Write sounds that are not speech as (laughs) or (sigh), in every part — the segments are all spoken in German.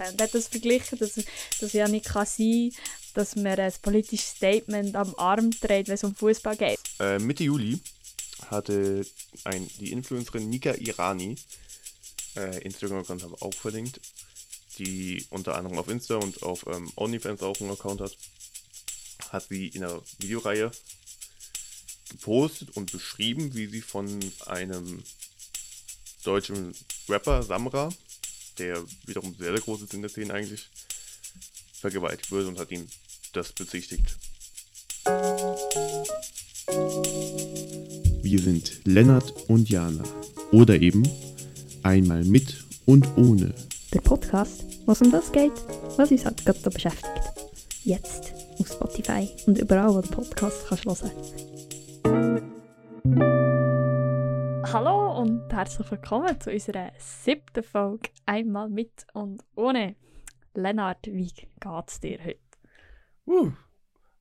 Und hat das verglichen, dass, dass ja nicht kann sein dass man ein politisches Statement am Arm trägt, wenn es um Fußball geht. Äh, Mitte Juli hatte ein, die Influencerin Nika Irani, äh, Instagram-Account haben auch verlinkt, die unter anderem auf Insta und auf ähm, OnlyFans auch einen Account hat, hat sie in einer Videoreihe gepostet und beschrieben, wie sie von einem deutschen Rapper Samra, der wiederum sehr, sehr groß ist in der Szene eigentlich, vergewaltigt wurde und hat ihm das bezichtigt. Wir sind Lennart und Jana. Oder eben einmal mit und ohne. Der Podcast, was um das geht, was uns halt gerade so beschäftigt. Jetzt auf Spotify und überall, wo du Podcast kannst hören. Hallo und herzlich willkommen zu unserer siebten Folge Einmal mit und ohne. Lennart, wie geht's dir heute? Uh,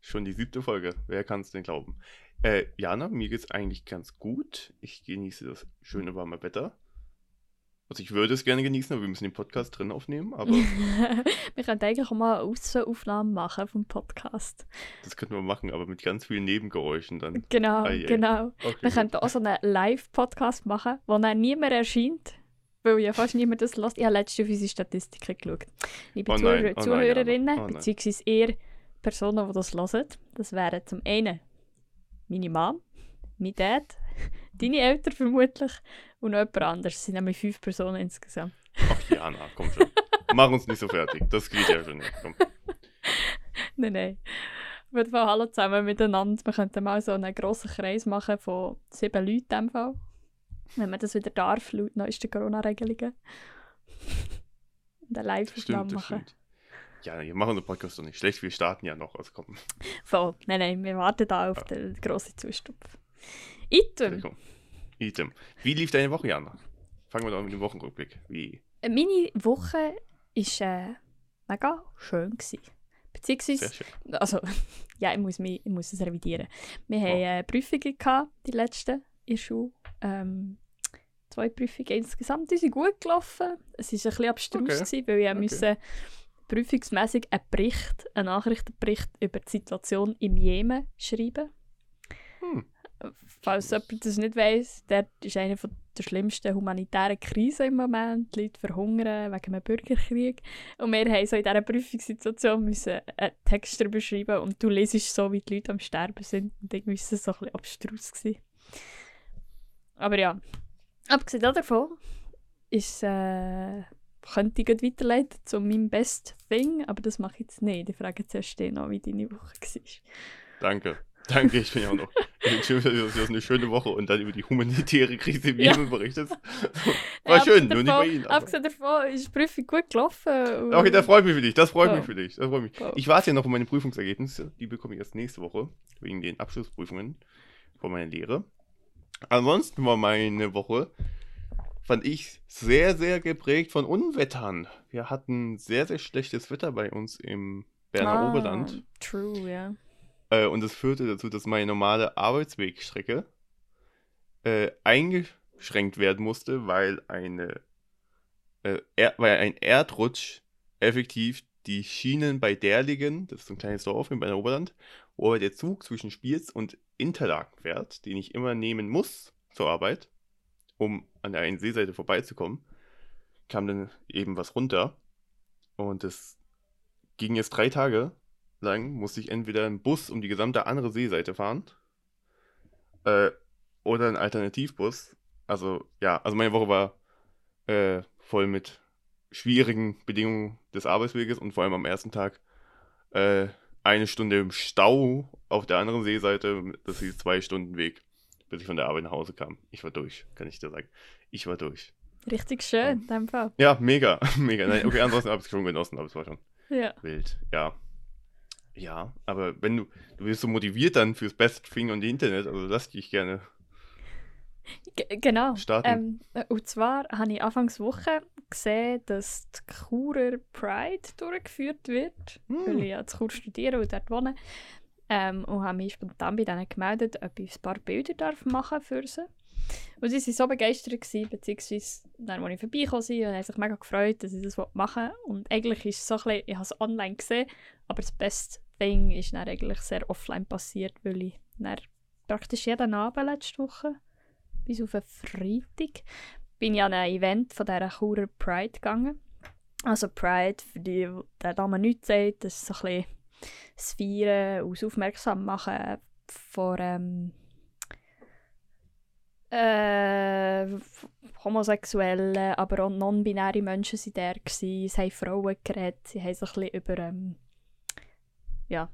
schon die siebte Folge. Wer kann es denn glauben? Äh, Jana, mir geht's eigentlich ganz gut. Ich genieße das schöne warme Wetter. Also ich würde es gerne genießen, aber wir müssen den Podcast drin aufnehmen. Aber (laughs) wir könnten eigentlich auch mal Außenaufnahmen machen vom Podcast. Das könnten wir machen, aber mit ganz vielen Nebengeräuschen dann. Genau, Ai, genau. Okay, wir könnten auch so einen Live-Podcast machen, wo dann niemand erscheint weil ja fast niemand das lässt. Ich habe letzte auf unsere Statistiken geschaut. Liebe oh Zuhörer, oh Zuhörerinnen, oh beziehungsweise eher Personen, die das hören, das wären zum einen meine Mom, mein Dad, deine Eltern vermutlich und noch jemand anderes. Es sind nämlich fünf Personen insgesamt. Ach Jana, komm schon. Mach uns nicht so fertig. Das geht ja schon nicht. Komm. (laughs) nein, nein. Ich würde hallo zusammen miteinander. Wir könnten mal so einen grossen Kreis machen von sieben Leuten in dem Fall wenn man das wieder darf, laut neuesten Corona-Regelungen. (laughs) Und ein Live-Aufnahme machen. Stimmt. Ja, wir machen den Podcast doch nicht schlecht, wir starten ja noch. Also komm. Voll. Nein, nein, wir warten da auf ja. den grossen Zustupf. Item. Item. Wie lief deine Woche, Jana? Fangen wir doch mit dem Wochenrückblick. Wie? Äh, meine Woche war äh, mega schön. Gewesen. Beziehungsweise, also, (laughs) ja, ich muss, mich, ich muss es revidieren. Wir oh. haben äh, Prüfungen gehabt, die letzten in der Schule. Ähm, zwei Prüfungen insgesamt. Die sind gut gelaufen. Es war ein bisschen abstrus, okay. gewesen, weil ich okay. musste prüfungsmässig einen Bericht, einen Nachrichtenbericht über die Situation im Jemen schreiben. Hm. Falls jemand das nicht weiss, dort ist eine der schlimmsten humanitären Krisen im Moment. Die Leute verhungern wegen einem Bürgerkrieg. Und wir haben so in dieser Prüfungssituation müssen einen Text darüber schreiben und du lesest so, wie die Leute am Sterben sind. Und irgendwie war es so ein bisschen abstrus. Gewesen. Aber ja, abgesehen davon ist, äh, könnte ich weiterleiten zu meinem Best Thing, aber das mache ich jetzt nicht. Ich frage zuerst noch, wie deine Woche war. Danke. Danke, ich bin ja auch noch. Schön, dass du eine schöne Woche und dann über die humanitäre Krise im Jemen ja. berichtest. (laughs) War ja, schön, nur nicht bei Ihnen. Abgesehen davon ist die Prüfung gut gelaufen. Okay, das freut mich für dich. Das freut oh. mich für dich. Das freut mich. Oh. Ich warte ja noch auf meine Prüfungsergebnisse. Die bekomme ich erst nächste Woche, wegen den Abschlussprüfungen von meiner Lehre. Ansonsten war meine Woche, fand ich, sehr, sehr geprägt von Unwettern. Wir hatten sehr, sehr schlechtes Wetter bei uns im Berner ah, Oberland. True, ja. Äh, und das führte dazu, dass meine normale Arbeitswegstrecke äh, eingeschränkt werden musste, weil eine äh, er, weil ein Erdrutsch effektiv die Schienen bei Derligen, das ist ein kleines Dorf Berner Oberland, wo der Zug zwischen Spiez und Interlaken fährt, den ich immer nehmen muss zur Arbeit, um an der einen Seeseite vorbeizukommen, kam dann eben was runter. Und es ging jetzt drei Tage lang, musste ich entweder im Bus um die gesamte andere Seeseite fahren äh, oder einen Alternativbus. Also ja, also meine Woche war äh, voll mit schwierigen Bedingungen des Arbeitsweges und vor allem am ersten Tag äh, eine Stunde im Stau auf der anderen Seeseite, das hieß zwei Stunden Weg, bis ich von der Arbeit nach Hause kam. Ich war durch, kann ich dir sagen. Ich war durch. Richtig schön, in deinem Fall. Ja, mega, (laughs) mega. Nein, okay, ansonsten habe ich es schon genossen, aber es war schon ja. wild. Ja. Ja, aber wenn du, du bist so motiviert dann fürs Best Thing und Internet, also lass dich gerne G genau. Ähm, und zwar habe ich Anfangs Woche gesehen, dass die Churer Pride durchgeführt wird, mm. weil ich ja zu Chur studiere und dort wohne. Ähm, und habe mich spontan bei denen gemeldet, ob ich ein paar Bilder darf machen für sie. Und sie waren so begeistert, gewesen, beziehungsweise dann, als ich vorbeigekommen bin, und haben sich mega gefreut, dass ich das machen wollte. Und eigentlich ist es so ein bisschen, ich habe es online gesehen, aber das beste Ding ist dann eigentlich sehr offline passiert, weil ich dann praktisch jeden Abend letzte Woche, bis auf einen Freitag, bin ich an ein Event von dieser Churer Pride gegangen. Also Pride, für die, der Dame nichts sagt, das ist so ein bisschen das Feiern das Aufmerksam machen von ähm, äh, Homosexuelle, aber auch non-binäre Menschen waren da. Sie haben Frauen geredet, sie haben so ein bisschen über ähm, ja,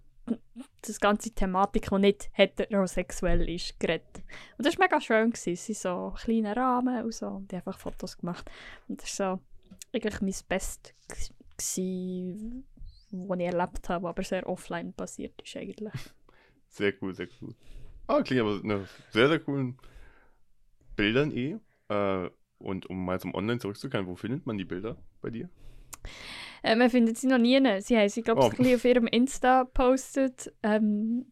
das ganze Thematik, die nicht heterosexuell ist, geredet. Und das war mega schön. Gewesen. Es waren so kleine Rahmen und so und die einfach Fotos gemacht. Und das war so eigentlich mein Bestes, was ich erlebt habe, aber sehr offline passiert ist eigentlich. Sehr cool, sehr cool. Ah, klingt aber nach sehr, sehr coolen Bildern eh. Äh, und um mal zum Online zurückzukehren, wo findet man die Bilder bei dir? Äh, man findet sie noch nie. Sie haben sie, glaube ich, oh. auf ihrem Insta gepostet. Ähm,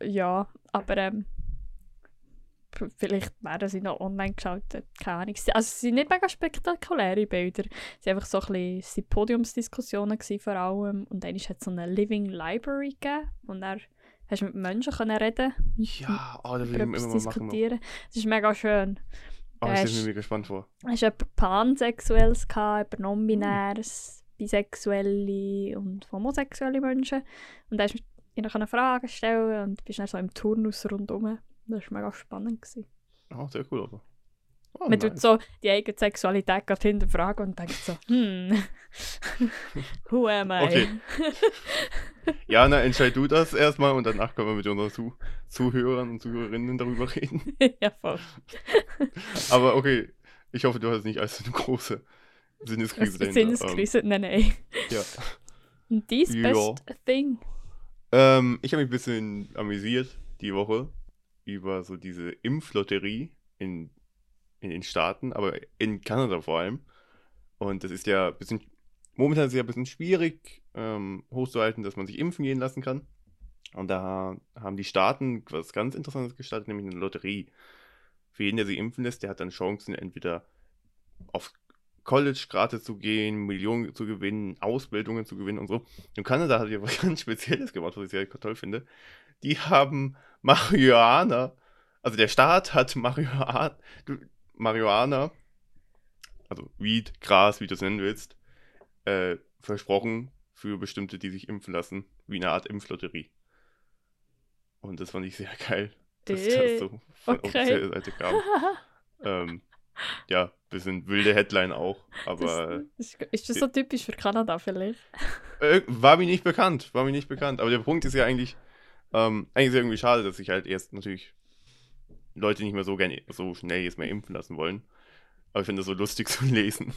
ja, aber ähm, vielleicht werden sie noch online geschaltet. Keine Ahnung. Also, es sind nicht mega spektakuläre Bilder. Es waren einfach so ein bisschen Podiumsdiskussionen vor allem. Und dann hat es so eine Living Library gegeben. Und dann hast du mit Menschen können reden Ja, oh, das will ich immer mal diskutieren. Das ist mega schön. Oh, ich stelle mir mega gespannt vor. Hast du Pansexuelles gehabt, über Non-Binäres. Bisexuelle und homosexuelle Menschen. Und da hast du ihnen Fragen stellen und bist dann so im Turnus rundherum. Das war mega spannend. Oh, sehr cool, aber. Oh, Man nice. tut so die eigene Sexualität gerade hinterfragen und denkt so, hm, (laughs) who am I? Okay. (laughs) ja, na, entscheid du das erstmal und danach können wir mit unseren Zu Zuhörern und Zuhörerinnen darüber reden. (laughs) ja, voll. Aber okay, ich hoffe, du hast nicht als eine große Sinneskrise dahinter. Sinneskrise, ähm, nein, nein. Ja. Und dies ja. best thing. Ähm, ich habe mich ein bisschen amüsiert die Woche über so diese Impflotterie in in den Staaten, aber in Kanada vor allem. Und das ist ja ein bisschen, momentan ist es ja ein bisschen schwierig ähm, hochzuhalten, dass man sich impfen gehen lassen kann. Und da haben die Staaten was ganz Interessantes gestartet, nämlich eine Lotterie. Für jeden, der sich impfen lässt, der hat dann Chancen, entweder auf College gratis zu gehen, Millionen zu gewinnen, Ausbildungen zu gewinnen und so. Und Kanada hat ja (laughs) was ganz Spezielles gemacht, was ich sehr toll finde. Die haben Marihuana, also der Staat hat Marihuana, Marihuana, also Weed, Gras, wie du es nennen willst, äh, versprochen für bestimmte, die sich impfen lassen, wie eine Art Impflotterie. Und das fand ich sehr geil, dass das so von okay. offizieller Seite kam. (laughs) ähm, ja, bisschen wilde Headline auch, aber. Das, ist, ist, das so typisch für Kanada vielleicht? Äh, war mir nicht bekannt, war mir nicht bekannt. Aber der Punkt ist ja eigentlich, ähm, eigentlich ist es irgendwie schade, dass sich halt erst natürlich Leute nicht mehr so gerne so schnell jetzt mehr impfen lassen wollen. Aber ich finde das so lustig (laughs) zu lesen.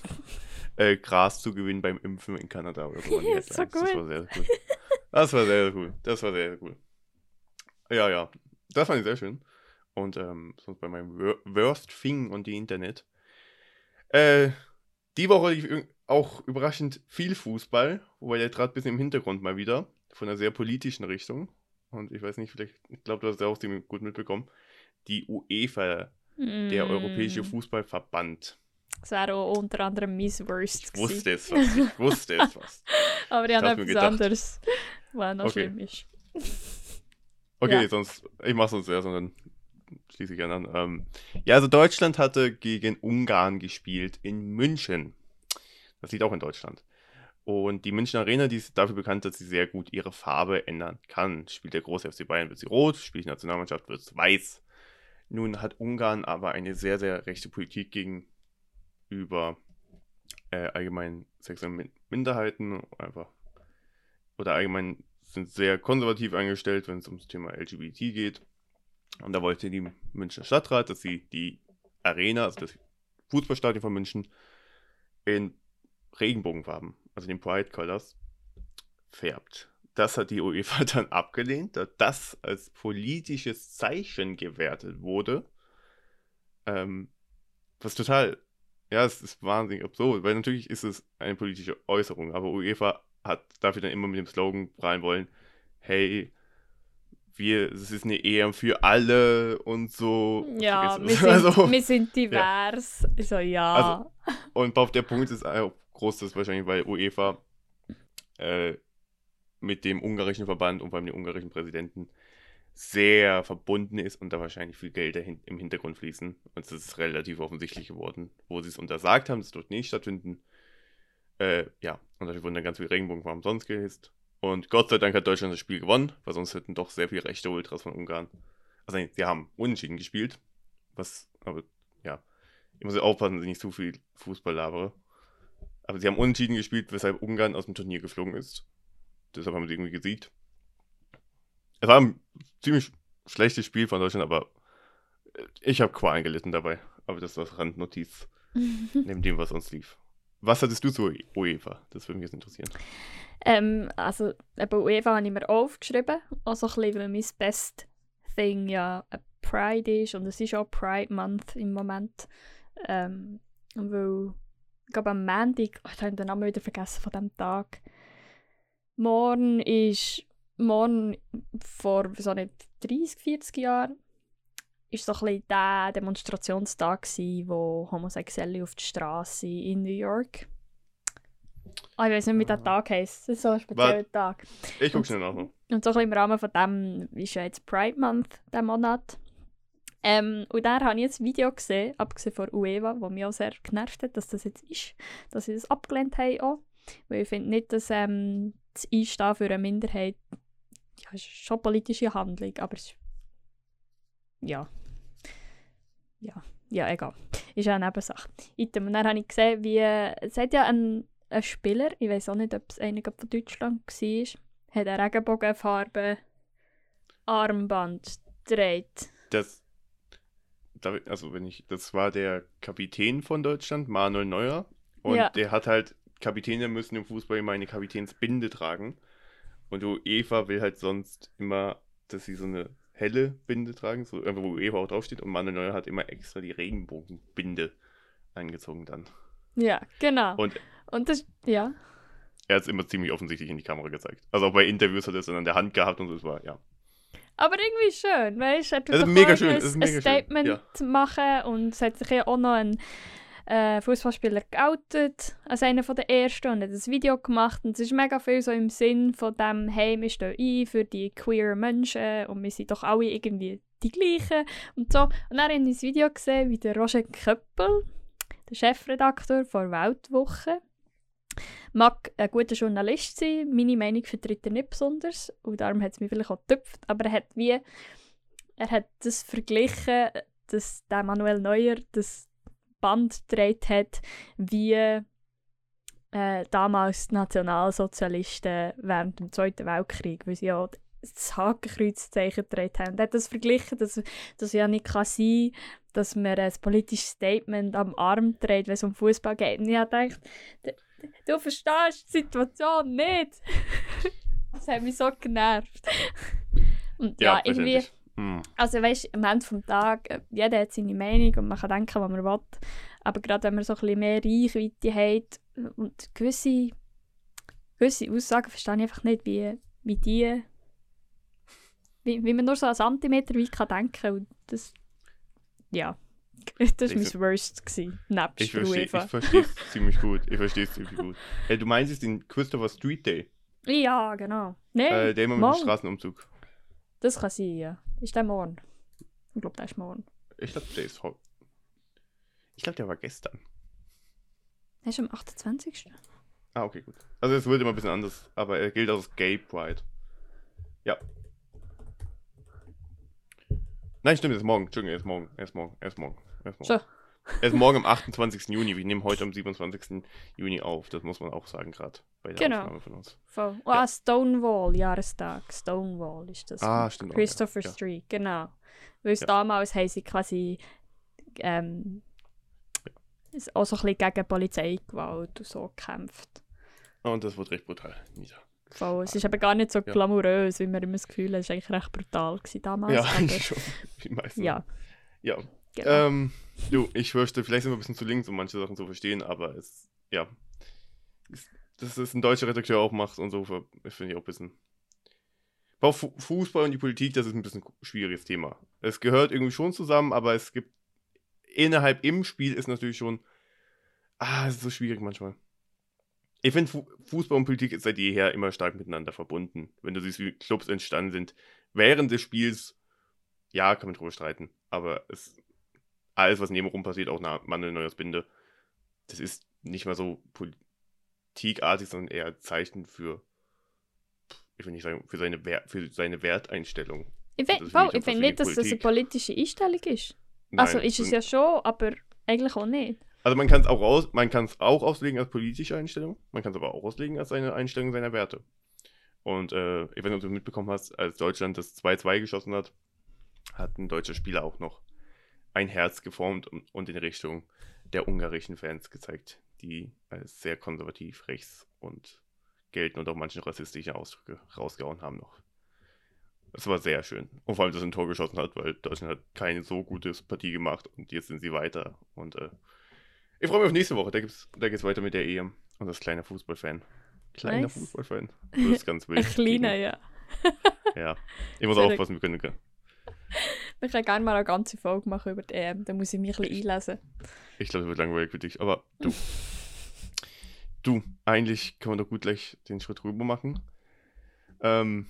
äh, Gras zu gewinnen beim Impfen in Kanada oder so. (laughs) Ja, so cool. Das war sehr, cool. Das war sehr, cool. Das war sehr, cool. Ja, ja. Das fand ich sehr schön. Und ähm, sonst bei meinem Worst Thing und die Internet. Äh, die Woche auch überraschend viel Fußball, wobei der trat ein bisschen im Hintergrund mal wieder. Von einer sehr politischen Richtung. Und ich weiß nicht, vielleicht, ich glaube, du hast es auch gut mitbekommen die UEFA, mm. der Europäische Fußballverband. Das wäre auch unter anderem Miss Worst. Ich wusste es fast. Ich wusste es fast. (laughs) Aber ich habe etwas anderes, was noch okay. schlimm ist. (laughs) okay, ja. sonst, ich mache sonst erst und dann schließe ich an. Ähm, ja, also Deutschland hatte gegen Ungarn gespielt in München. Das liegt auch in Deutschland. Und die München Arena, die ist dafür bekannt, dass sie sehr gut ihre Farbe ändern kann. Spielt der große FC Bayern, wird sie rot, spielt die Nationalmannschaft, wird es weiß. Nun hat Ungarn aber eine sehr, sehr rechte Politik gegenüber äh, allgemein sexuellen Minderheiten, einfach oder allgemein sind sehr konservativ eingestellt, wenn es ums Thema LGBT geht. Und da wollte die Münchner Stadtrat, dass sie die Arena, also das Fußballstadion von München, in Regenbogenfarben, also den Pride Colors, färbt das hat die UEFA (laughs) dann abgelehnt, da das als politisches Zeichen gewertet wurde. Ähm, was total, ja, es ist wahnsinnig absurd, weil natürlich ist es eine politische Äußerung, aber UEFA hat dafür dann immer mit dem Slogan prallen wollen, hey, wir, es ist eine EM für alle und so. Ja, wir sind, also, wir sind (laughs) divers. Ja. So, ja. Also, und auf der Punkt ist auch groß, dass wahrscheinlich, weil UEFA äh, mit dem ungarischen Verband und vor allem dem ungarischen Präsidenten sehr verbunden ist und da wahrscheinlich viel Geld im Hintergrund fließen. Und es ist relativ offensichtlich geworden, wo sie es untersagt haben, es dort nicht stattfinden. Äh, ja, und dafür wurden dann ganz viele Regenbogenfarben sonst gehisst. Und Gott sei Dank hat Deutschland das Spiel gewonnen, weil sonst hätten doch sehr viele rechte Ultras von Ungarn. Also sie haben unentschieden gespielt. Was, aber ja, ich muss aufpassen, dass ich nicht zu viel Fußball labere. Aber sie haben unentschieden gespielt, weshalb Ungarn aus dem Turnier geflogen ist. Deshalb haben sie irgendwie gesiegt. Es war ein ziemlich schlechtes Spiel von Deutschland, aber ich habe Qualen gelitten dabei. Aber das war Randnotiz (laughs) neben dem, was uns lief. Was hattest du zu UEFA? Das würde mich jetzt interessieren. Ähm, also, eben UEFA habe ich mir aufgeschrieben. Also ein bisschen, weil mein Best Thing ja Pride ist und es ist auch Pride Month im Moment. Ähm, weil, ich glaube am Montag, oh, ich habe den Namen wieder vergessen von diesem Tag. Morgen ist, morgen vor, wieso nicht, 30, 40 Jahren ist so ein bisschen der Demonstrationstag gewesen, wo Homosexuelle auf der Straße in New York. Ah, ich weiß nicht, wie der Tag heisst. Das ist so ein spezieller Tag. Ich gucke schnell nach. Und so ein im Rahmen von dem ist ja jetzt Pride Month, der Monat. Ähm, und da habe ich jetzt ein Video gesehen, abgesehen von UEFA, das mich auch sehr genervt hat, dass das jetzt ist, dass sie das abgelehnt haben auch. Weil ich finde nicht, dass ähm, das Einstehen für eine Minderheit ja, ist schon politische Handlung, aber es ist, ja, ja, ja, egal. Ist ja eine Nebensache. Und dann habe ich gesehen, wie, es hat ja ein, ein Spieler, ich weiß auch nicht, ob es einer von Deutschland war, hat eine Regenbogenfarbe Armband gedreht. Das, also wenn ich, das war der Kapitän von Deutschland, Manuel Neuer. Und ja. der hat halt, Kapitäne müssen im Fußball immer eine Kapitänsbinde tragen. Und UEFA will halt sonst immer, dass sie so eine helle Binde tragen, so einfach wo Eva auch draufsteht. Und Manuel Neuer hat immer extra die Regenbogenbinde eingezogen dann. Ja, genau. Und, und das, ja. Er hat es immer ziemlich offensichtlich in die Kamera gezeigt. Also auch bei Interviews hat er es dann an der Hand gehabt und so, es war, ja. Aber irgendwie schön, weißt du? Er tut also mega schön, ein, ein Statement schön, ja. machen und es hat sich ja auch noch ein äh, Fußballspieler geoutet als einer der ersten und hat ein Video gemacht und es ist mega viel so im Sinn von dem, hey, wir stehen ein für die queer Menschen und wir sind doch alle irgendwie die gleichen und so. Und dann habe ich ein Video gesehen, wie der Roger Köppel, der Chefredakteur der Weltwoche, mag ein guter Journalist sein, meine Meinung vertritt er nicht besonders und darum hat es mich vielleicht auch getüpft, aber er hat wie, er hat das verglichen, dass der Manuel Neuer das Band gedreht hat, wie äh, damals die Nationalsozialisten während dem Zweiten Weltkrieg, weil sie ja das Hakenkreuzzeichen gedreht haben. Er hat das verglichen, dass das ja nicht kann sein dass man ein politisches Statement am Arm dreht, wenn es um Fußball geht. Und ich habe gedacht, du verstehst die Situation nicht. (laughs) das hat mich so genervt. Und ja, ja irgendwie Mm. Also weißt am Ende des Tages, äh, jeder hat seine Meinung und man kann denken, was man will. Aber gerade wenn man so ein bisschen mehr Reichweite hat und gewisse, gewisse Aussagen verstehe ich einfach nicht, wie, wie die, wie, wie man nur so einen Zentimeter weit kann denken und das, ja, (laughs) das war mein Worst gewesen, nebst ich verstehe, ich verstehe es ziemlich gut, ich verstehe es ziemlich gut. Hey, du meinst es den Christopher Street Day? Ja, genau. Nee, äh, der immer mit dem Straßenumzug. Das kann sein, ja. Ist der morgen? Ich glaube, der ist morgen. Ich glaube, der ist heute. Ich glaube, der war gestern. Der ist am 28. Ah, okay, gut. Also es wird immer ein bisschen anders, aber er gilt als Gay Pride. Ja. Nein, stimmt, er ist morgen. Entschuldigung, er ist morgen. Er ist morgen. Er ist morgen. Er ist morgen. So. Er ist morgen am 28. Juni. Wir nehmen heute am 27. Juni auf. Das muss man auch sagen, gerade bei der genau. Aufnahme von uns. Voll. Oh, ja. Stonewall, Jahrestag. Stonewall ist das. Ah, stimmt. Christopher auch, ja. Street, genau. Weil ja. damals haben sie quasi ähm, auch so ein bisschen gegen Polizeigewalt und so gekämpft. Und das wird recht brutal nieder. Voll. Es ist aber gar nicht so glamourös, wie man immer das Gefühl hat. Es war eigentlich recht brutal damals. Ja, (laughs) schon. Ja. Ja, Genau. Ähm, du, ich fürchte, vielleicht sind wir ein bisschen zu links, um manche Sachen zu verstehen, aber es, ja. Dass es ein deutscher Redakteur auch macht und so, finde ich auch ein bisschen, Fußball und die Politik, das ist ein bisschen ein schwieriges Thema. Es gehört irgendwie schon zusammen, aber es gibt innerhalb im Spiel ist natürlich schon. Ah, es ist so schwierig manchmal. Ich finde, Fußball und Politik ist seit jeher immer stark miteinander verbunden. Wenn du siehst, wie Clubs entstanden sind. Während des Spiels, ja, kann man drüber streiten. Aber es, alles, was nebenrum passiert, auch nach Manuel Neuers Binde, das ist nicht mal so politikartig, sondern eher Zeichen für, ich will nicht sagen, für seine, Wer für seine Werteinstellung. Ich finde wow, find nicht, dass das eine politische Einstellung ist. Nein, also ist es ja schon, aber eigentlich auch nicht. Also man kann es auch aus, man kann es auch auslegen als politische Einstellung, man kann es aber auch auslegen als eine Einstellung seiner Werte. Und äh, ich weiß nicht, ob du mitbekommen hast, als Deutschland das 2-2 geschossen hat, hat ein deutscher Spieler auch noch ein Herz geformt und, in Richtung der ungarischen Fans gezeigt, die als sehr konservativ rechts und gelten und auch manche rassistische Ausdrücke rausgehauen haben noch. Es war sehr schön. Und vor allem, dass er ein Tor geschossen hat, weil Deutschland hat keine so gute Partie gemacht und jetzt sind sie weiter. Und äh, ich freue mich auf nächste Woche. Da, gibt's, da geht's weiter mit der EM. Und das kleine Fußballfan. Kleiner nice. Fußballfan. Das ist ganz wild. Ein (laughs) kleiner, ja. (laughs) ja. Ich muss aufpassen, wir können. Wir können gerne mal eine ganze Folge machen über die EM. Da muss ich mich ein bisschen einlesen. Ich glaube, es wird langweilig für dich. Aber du. (laughs) du, eigentlich können wir doch gut gleich den Schritt rüber machen. Ähm,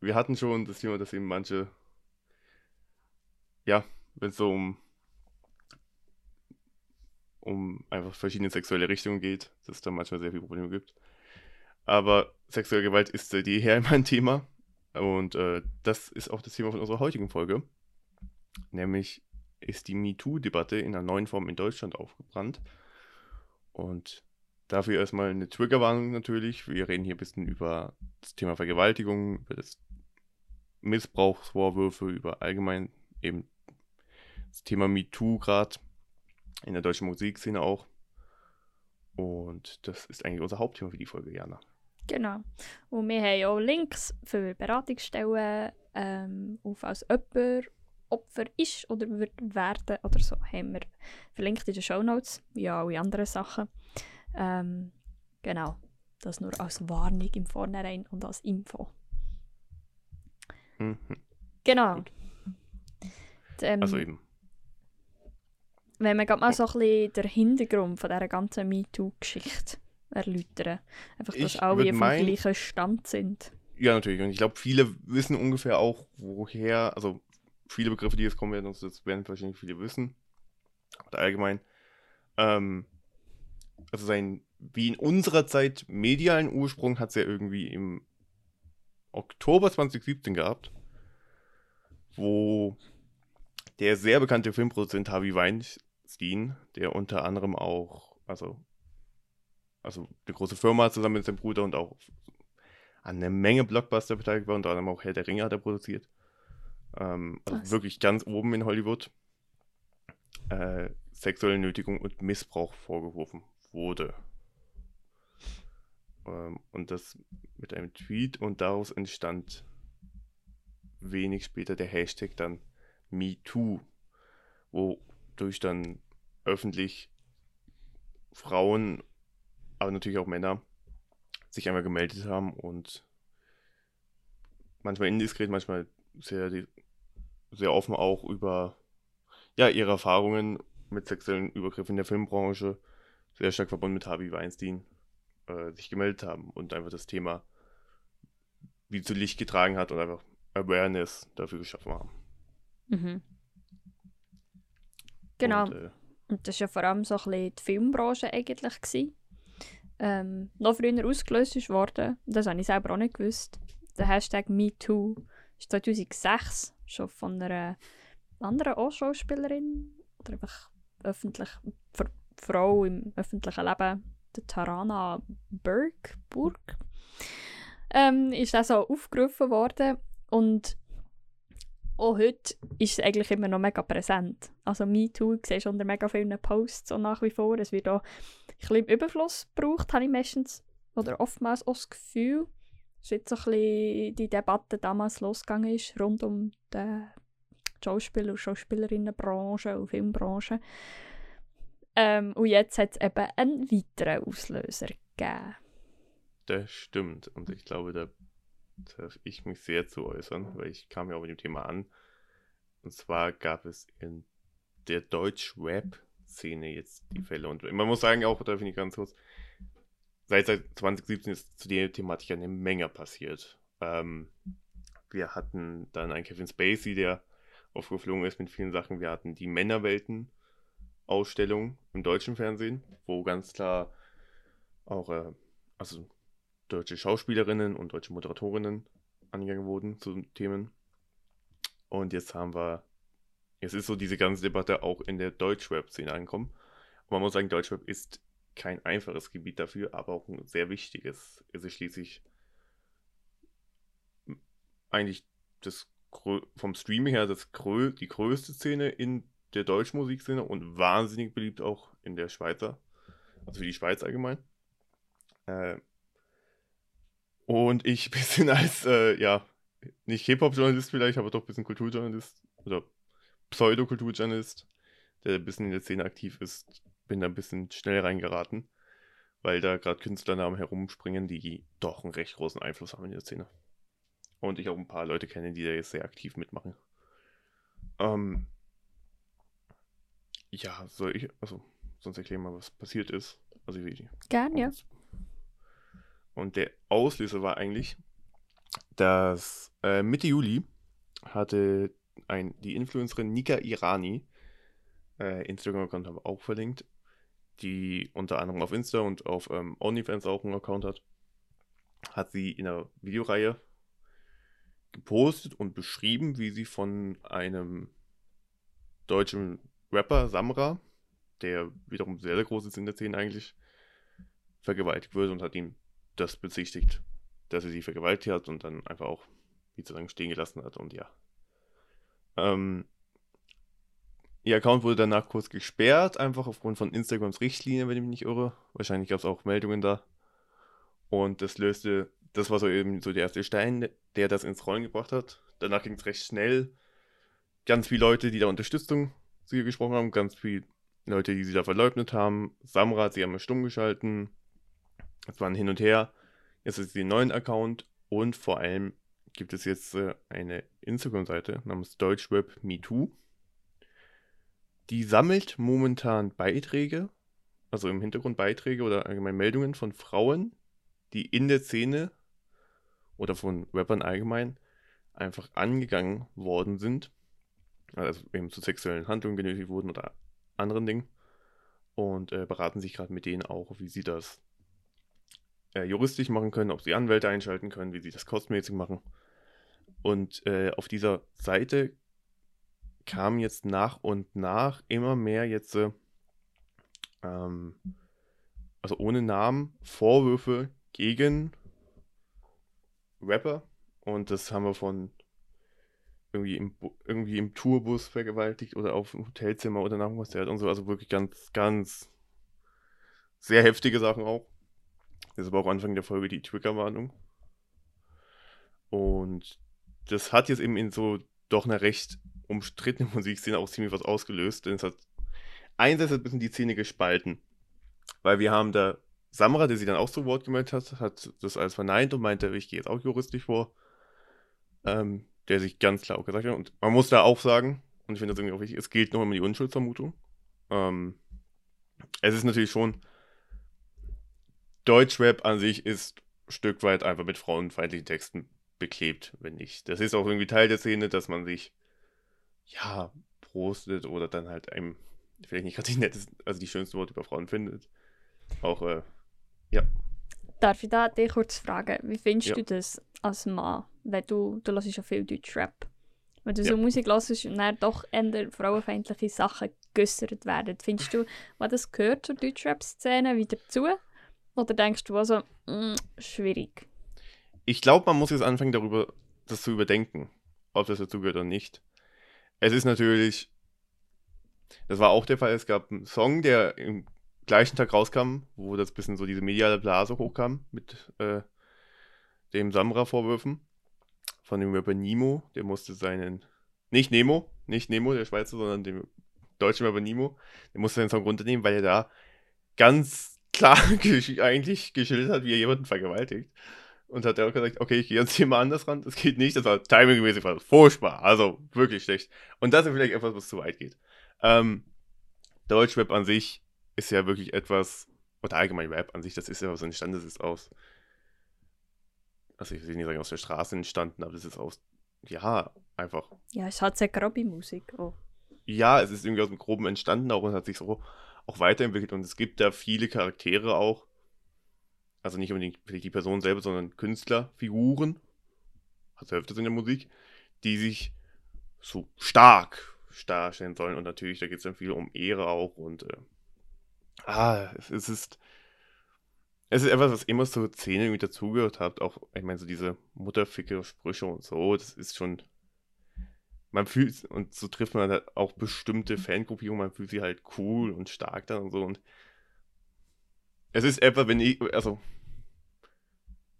wir hatten schon das Thema, dass eben manche, ja, wenn es so um um einfach verschiedene sexuelle Richtungen geht, dass es da manchmal sehr viele Probleme gibt. Aber sexuelle Gewalt ist seit jeher immer ein Thema. Und äh, das ist auch das Thema von unserer heutigen Folge. Nämlich ist die MeToo-Debatte in einer neuen Form in Deutschland aufgebrannt. Und dafür erstmal eine Triggerwarnung natürlich. Wir reden hier ein bisschen über das Thema Vergewaltigung, über das Missbrauchsvorwürfe, über allgemein eben das Thema MeToo gerade in der deutschen Musikszene auch. Und das ist eigentlich unser Hauptthema für die Folge, Jana. Genau. Und wir haben auch Links für Beratungsstellen, ähm, auf als jemand Opfer ist oder wird werden oder so, haben wir verlinkt in den Show Notes, wie auch alle anderen Sachen. Ähm, genau. Das nur als Warnung im Vornherein und als Info. Mhm. Genau. Ähm, also eben wenn wir mal so ein bisschen den Hintergrund von dieser ganzen MeToo-Geschichte erläutern. Einfach, dass ich alle vom mein... gleichen Stand sind. Ja, natürlich. Und ich glaube, viele wissen ungefähr auch, woher, also viele Begriffe, die jetzt kommen werden, das werden wahrscheinlich viele wissen. Oder allgemein. Ähm, also sein, wie in unserer Zeit medialen Ursprung hat es ja irgendwie im Oktober 2017 gehabt, wo der sehr bekannte Filmproduzent Harvey Weinstein der unter anderem auch, also, also eine große Firma zusammen mit seinem Bruder und auch an einer Menge Blockbuster beteiligt war, unter anderem auch Herr der Ringe hat er produziert. Ähm, also wirklich ganz oben in Hollywood. Äh, sexuelle Nötigung und Missbrauch vorgeworfen wurde. Ähm, und das mit einem Tweet und daraus entstand wenig später der Hashtag dann MeToo, wo durch dann öffentlich Frauen, aber natürlich auch Männer sich einmal gemeldet haben und manchmal indiskret, manchmal sehr, sehr offen auch über ja, ihre Erfahrungen mit sexuellen Übergriffen in der Filmbranche, sehr stark verbunden mit Harvey Weinstein, äh, sich gemeldet haben und einfach das Thema wie zu Licht getragen hat und einfach Awareness dafür geschaffen haben. Mhm. Genau. Und, äh, und das war ja vor allem so ein bisschen die Filmbranche eigentlich. Gewesen. Ähm, noch früher ausgelöst worden. Das habe ich selber auch nicht gewusst. Der Hashtag MeToo ist 2006 schon von einer anderen Schauspielerin oder einfach öffentlich, Frau im öffentlichen Leben, der Tarana Burg, Burg, ähm, ist das so aufgerufen worden und auch heute ist es eigentlich immer noch mega präsent. Also MeToo siehst du unter mega vielen Posts und nach wie vor. Es wird auch ein bisschen im Überfluss gebraucht, habe ich meistens oder oftmals auch das Gefühl. dass jetzt so ein bisschen die Debatte damals losgegangen ist rund um die Schauspieler- und Schauspielerinnenbranche und Filmbranche. Ähm, und jetzt hat es eben einen weiteren Auslöser gegeben. Das stimmt. Und ich glaube, der darf ich mich sehr zu äußern, weil ich kam ja auch mit dem Thema an. Und zwar gab es in der Deutsch-Rap-Szene jetzt die Fälle. Und man muss sagen, auch, da finde ich ganz kurz, seit 2017 ist zu der Thematik eine Menge passiert. Ähm, wir hatten dann einen Kevin Spacey, der aufgeflogen ist mit vielen Sachen. Wir hatten die Männerwelten-Ausstellung im deutschen Fernsehen, wo ganz klar auch äh, also deutsche Schauspielerinnen und deutsche Moderatorinnen angegangen wurden zu Themen. Und jetzt haben wir, jetzt ist so diese ganze Debatte auch in der Deutschrap-Szene angekommen. Und man muss sagen, Deutschrap ist kein einfaches Gebiet dafür, aber auch ein sehr wichtiges. Es ist schließlich eigentlich das vom Streaming her das die größte Szene in der Deutschmusikszene und wahnsinnig beliebt auch in der Schweizer, also für die Schweiz allgemein. Äh, und ich (laughs) bisschen als, äh, ja, nicht Hip-Hop-Journalist vielleicht, aber doch ein bisschen Kulturjournalist oder Pseudokulturjournalist, der ein bisschen in der Szene aktiv ist, bin da ein bisschen schnell reingeraten, weil da gerade Künstlernamen herumspringen, die doch einen recht großen Einfluss haben in der Szene. Und ich auch ein paar Leute kenne, die da jetzt sehr aktiv mitmachen. Ähm, ja, soll ich, also, sonst erklären mal, was passiert ist. Also wie Gern, ja. Und der Auslöser war eigentlich, dass äh, Mitte Juli hatte ein, die Influencerin Nika Irani, äh, Instagram-Account haben wir auch verlinkt, die unter anderem auf Insta und auf ähm, OnlyFans auch einen Account hat, hat sie in einer Videoreihe gepostet und beschrieben, wie sie von einem deutschen Rapper, Samra, der wiederum sehr, sehr groß ist in der Szene eigentlich, vergewaltigt wurde und hat ihm das bezichtigt, dass er sie vergewaltigt hat und dann einfach auch, wie zu sagen, stehen gelassen hat und ja. Ähm, ihr Account wurde danach kurz gesperrt, einfach aufgrund von Instagrams Richtlinien, wenn ich mich nicht irre. Wahrscheinlich gab es auch Meldungen da. Und das löste das war so eben so der erste Stein, der das ins Rollen gebracht hat. Danach ging es recht schnell. Ganz viele Leute, die da Unterstützung zu ihr gesprochen haben, ganz viele Leute, die sie da verleugnet haben. Samra hat sie einmal stumm geschalten. Es war ein Hin und Her. Jetzt ist sie ein neuen Account und vor allem gibt es jetzt äh, eine Instagram-Seite namens Deutschweb MeToo. Die sammelt momentan Beiträge, also im Hintergrund Beiträge oder allgemein Meldungen von Frauen, die in der Szene oder von Rappern allgemein einfach angegangen worden sind, also eben zu sexuellen Handlungen genötigt wurden oder anderen Dingen und äh, beraten sich gerade mit denen auch, wie sie das äh, juristisch machen können, ob sie Anwälte einschalten können, wie sie das kostmäßig machen. Und äh, auf dieser Seite kam jetzt nach und nach immer mehr jetzt, äh, ähm, also ohne Namen, Vorwürfe gegen Rapper und das haben wir von irgendwie im, irgendwie im Tourbus vergewaltigt oder auf dem Hotelzimmer oder nach dem Konzert und so. Also wirklich ganz, ganz sehr heftige Sachen auch. Das aber auch Anfang der Folge die Triggerwarnung. Und das hat jetzt eben in so doch einer recht umstrittenen (laughs) Musikszene auch ziemlich was ausgelöst, denn es hat einerseits ein bisschen die Szene gespalten. Weil wir haben da Samra, der sich dann auch zu Wort gemeldet hat, hat das alles verneint und meinte, ich gehe jetzt auch juristisch vor. Ähm, der sich ganz klar auch gesagt hat. Und man muss da auch sagen, und ich finde das irgendwie auch wichtig, es gilt noch immer die Unschuldsvermutung. Ähm, es ist natürlich schon, Deutschrap an sich ist ein Stück weit einfach mit frauenfeindlichen Texten beklebt, wenn nicht. Das ist auch irgendwie Teil der Szene, dass man sich, ja, prostet oder dann halt einem vielleicht nicht gerade die nettesten, also die schönsten Worte über Frauen findet. Auch äh, ja. Darf ich da dich kurz fragen, wie findest ja. du das als Mann, wenn du, du hörst ja viel Deutschrap, wenn du ja. so Musik hörst und dann doch eher frauenfeindliche Sachen geäußert werden, findest du, was das gehört zur Deutschrap-Szene wieder zu? Oder denkst du also, mh, mm, schwierig? Ich glaube, man muss jetzt anfangen, darüber das zu überdenken, ob das dazu gehört oder nicht. Es ist natürlich, das war auch der Fall, es gab einen Song, der im gleichen Tag rauskam, wo das bisschen so diese mediale Blase hochkam mit äh, dem Samra-Vorwürfen von dem Rapper Nemo. Der musste seinen, nicht Nemo, nicht Nemo, der Schweizer, sondern dem deutschen Rapper Nemo, der musste seinen Song runternehmen, weil er da ganz klar (laughs) eigentlich geschildert hat, wie er jemanden vergewaltigt. und hat er auch gesagt, okay, ich gehe jetzt hier mal anders ran. Das geht nicht, das war timingmäßig war das furchtbar. Also wirklich schlecht. Und das ist vielleicht etwas, was zu weit geht. Ähm, Deutschrap an sich ist ja wirklich etwas, oder allgemein Rap an sich, das ist ja was entstanden, das ist aus, also ich will nicht sagen aus der Straße entstanden, aber das ist aus, ja, einfach. Ja, es hat sehr grobe Musik. Oh. Ja, es ist irgendwie aus dem Groben entstanden auch und hat sich so auch weiterentwickelt und es gibt da viele Charaktere auch, also nicht unbedingt die Person selber, sondern Künstlerfiguren, hat öfters in der Musik, die sich so stark darstellen sollen. Und natürlich, da geht es dann viel um Ehre auch und äh, ah, es, es, ist es ist etwas, was immer so Szene mit dazugehört hat. Auch, ich meine, so diese Mutterficke-Sprüche und so, das ist schon. Man fühlt, und so trifft man halt auch bestimmte Fangruppierungen, man fühlt sie halt cool und stark dann und so. Und es ist etwa, wenn ich, also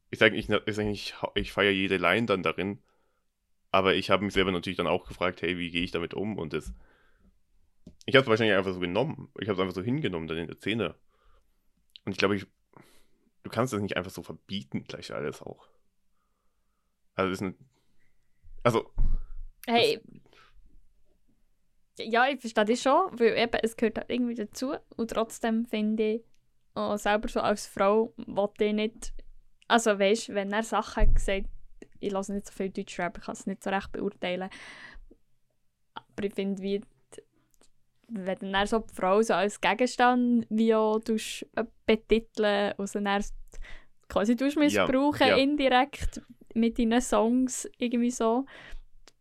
ich sage ich, ich, sag, ich, ich feiere jede Line dann darin, aber ich habe mich selber natürlich dann auch gefragt, hey, wie gehe ich damit um? Und das, ich habe es wahrscheinlich einfach so genommen. Ich habe es einfach so hingenommen dann in der Szene. Und ich glaube, ich, du kannst das nicht einfach so verbieten, gleich alles auch. Also, ist ein, also. Hey. ja, ich verstehe das schon, weil eben, es gehört halt irgendwie dazu. Und trotzdem finde ich, auch selber so als Frau, wollte ich nicht also weißt, wenn er Sachen gesagt ich lasse nicht so viel Deutsch Rap, ich kann es nicht so recht beurteilen. Aber ich finde, wie wenn er so die Frau so als Gegenstand wie auch äh, betiteln und sie dann quasi missbrauchen, ja, ja. indirekt mit deinen Songs irgendwie so.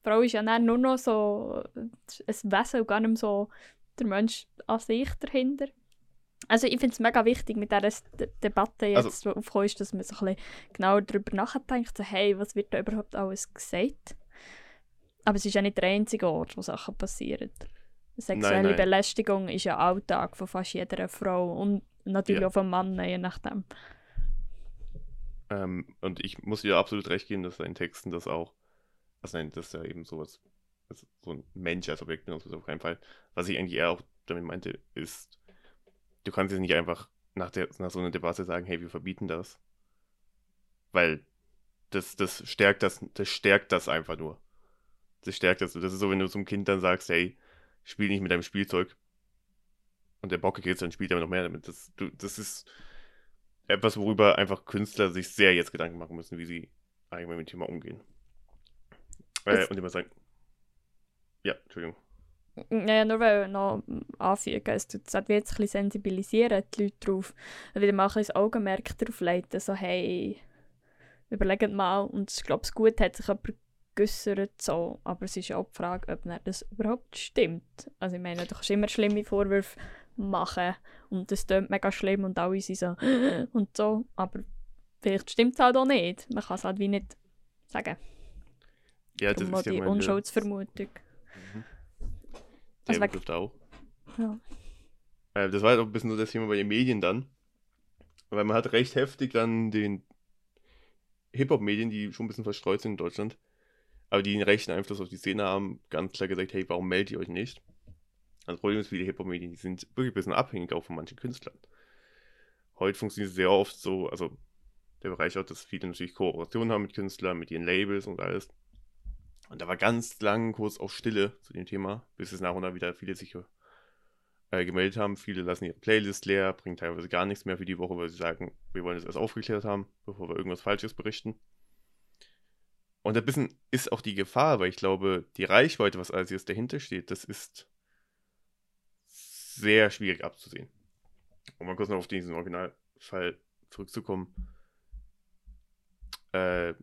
Die Frau ist ja dann nur noch so ein Wesen und gar nicht mehr so der Mensch an sich dahinter. Also ich finde es mega wichtig mit dieser De Debatte jetzt, also, die aufgekommen ist, dass man so ein bisschen genauer darüber nachdenkt, so, hey, was wird da überhaupt alles gesagt? Aber es ist ja nicht der einzige Ort, wo Sachen passieren. Sexuelle nein, nein. Belästigung ist ja Alltag von fast jeder Frau und natürlich ja. auch von Mann, je nachdem. Ähm, und ich muss dir absolut recht geben, dass in Texten das auch, also nein, das ist ja eben sowas, also so ein Mensch als Objekt benutzt, auf keinen Fall. Was ich eigentlich eher auch damit meinte, ist, du kannst jetzt nicht einfach nach, der, nach so einer Debatte sagen, hey, wir verbieten das. Weil das, das stärkt das, das stärkt das einfach nur. Das stärkt das. Das ist so, wenn du zum Kind dann sagst, hey, spiel nicht mit deinem Spielzeug. Und der Bock geht, dann spielt er noch mehr damit. Das, du, das ist etwas, worüber einfach Künstler sich sehr jetzt Gedanken machen müssen, wie sie eigentlich mit dem Thema umgehen. Äh, und immer sagen. Ja, Entschuldigung. Ja, nur weil noch anfügen, es tut jetzt ein bisschen sensibilisieren, die Leute darauf, wieder mal ein bisschen das Augenmerk darauf leiten, so hey, überlegt mal, und ich glaube, es gut hat sich jemand geäussert, so, aber es ist auch die Frage, ob das überhaupt stimmt. Also ich meine, du kannst immer schlimme Vorwürfe machen und das klingt mega schlimm und alle sind so (gasps) und so, aber vielleicht stimmt es halt auch nicht. Man kann es halt wie nicht sagen. Ja, das ist ja die Unschuldsvermutung. Mhm. Der also betrifft auch. Ja. Äh, das war halt auch ein bisschen so das Thema bei den Medien dann. Weil man hat recht heftig dann den Hip-Hop-Medien, die schon ein bisschen verstreut sind in Deutschland, aber die einen rechten Einfluss auf die Szene haben, ganz klar gesagt, hey, warum meldet ihr euch nicht? Also das Problem ist, viele Hip-Hop-Medien, die sind wirklich ein bisschen abhängig auch von manchen Künstlern. Heute funktioniert es sehr oft so, also der Bereich auch, dass viele natürlich Kooperationen haben mit Künstlern, mit ihren Labels und alles. Und da war ganz lang kurz auch Stille zu dem Thema, bis es nach und nach wieder viele sich äh, gemeldet haben. Viele lassen ihre Playlist leer, bringen teilweise gar nichts mehr für die Woche, weil sie sagen, wir wollen es erst aufgeklärt haben, bevor wir irgendwas Falsches berichten. Und ein bisschen ist auch die Gefahr, weil ich glaube, die Reichweite, was alles jetzt dahinter steht, das ist sehr schwierig abzusehen. Um mal kurz noch auf diesen Originalfall zurückzukommen. Äh,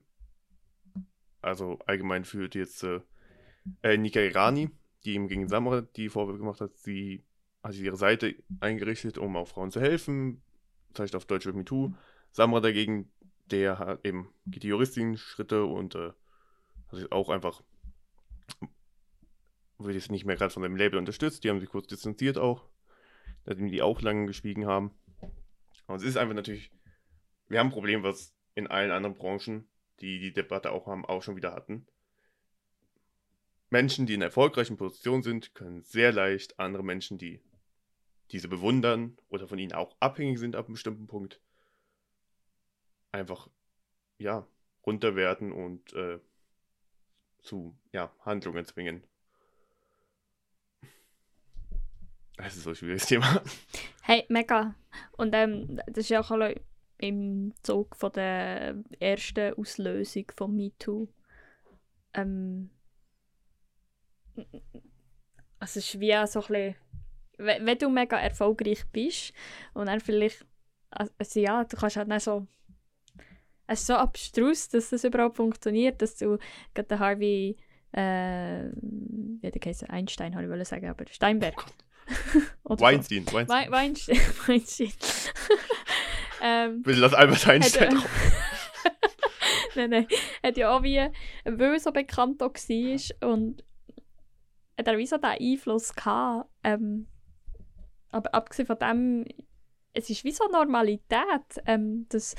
also allgemein führt jetzt äh, äh, Nika Irani, die ihm gegen Samra die Vorwürfe gemacht hat, sie hat ihre Seite eingerichtet, um auch Frauen zu helfen, vielleicht auf Deutsch mit MeToo. Samra dagegen, der hat eben geht die juristischen Schritte und äh, hat sich auch einfach wird jetzt nicht mehr gerade von seinem Label unterstützt, die haben sich kurz distanziert auch, nachdem die auch lange geschwiegen haben. Und es ist einfach natürlich, wir haben ein Problem, was in allen anderen Branchen die die Debatte auch haben, auch schon wieder hatten. Menschen, die in erfolgreichen Positionen sind, können sehr leicht andere Menschen, die diese bewundern oder von ihnen auch abhängig sind ab einem bestimmten Punkt, einfach ja, runterwerten und äh, zu ja, Handlungen zwingen. Das ist so ein schwieriges (laughs) Thema. Hey, mega. Und ähm, das ist ja auch im Zug von der ersten Auslösung von MeToo. Ähm, also es ist wie so ein bisschen, wenn, du mega erfolgreich bist und dann vielleicht, also ja, du kannst halt nicht so, es ist so abstrus, dass das überhaupt funktioniert, dass du gerade den Harvey, äh, wie der heißt, Einstein, habe ich sagen, aber Steinberg. Oh (laughs) Weinstein, Weinstein. Weinstein. (laughs) Weinstein. Ähm, Bitte lass Albert Einstein drauf. (laughs) nein, nein. Hat ja auch wie, weil er so bekannt war und hat er wie so diesen Einfluss gehabt. Ähm, aber abgesehen von dem, es ist wie so Normalität, ähm, dass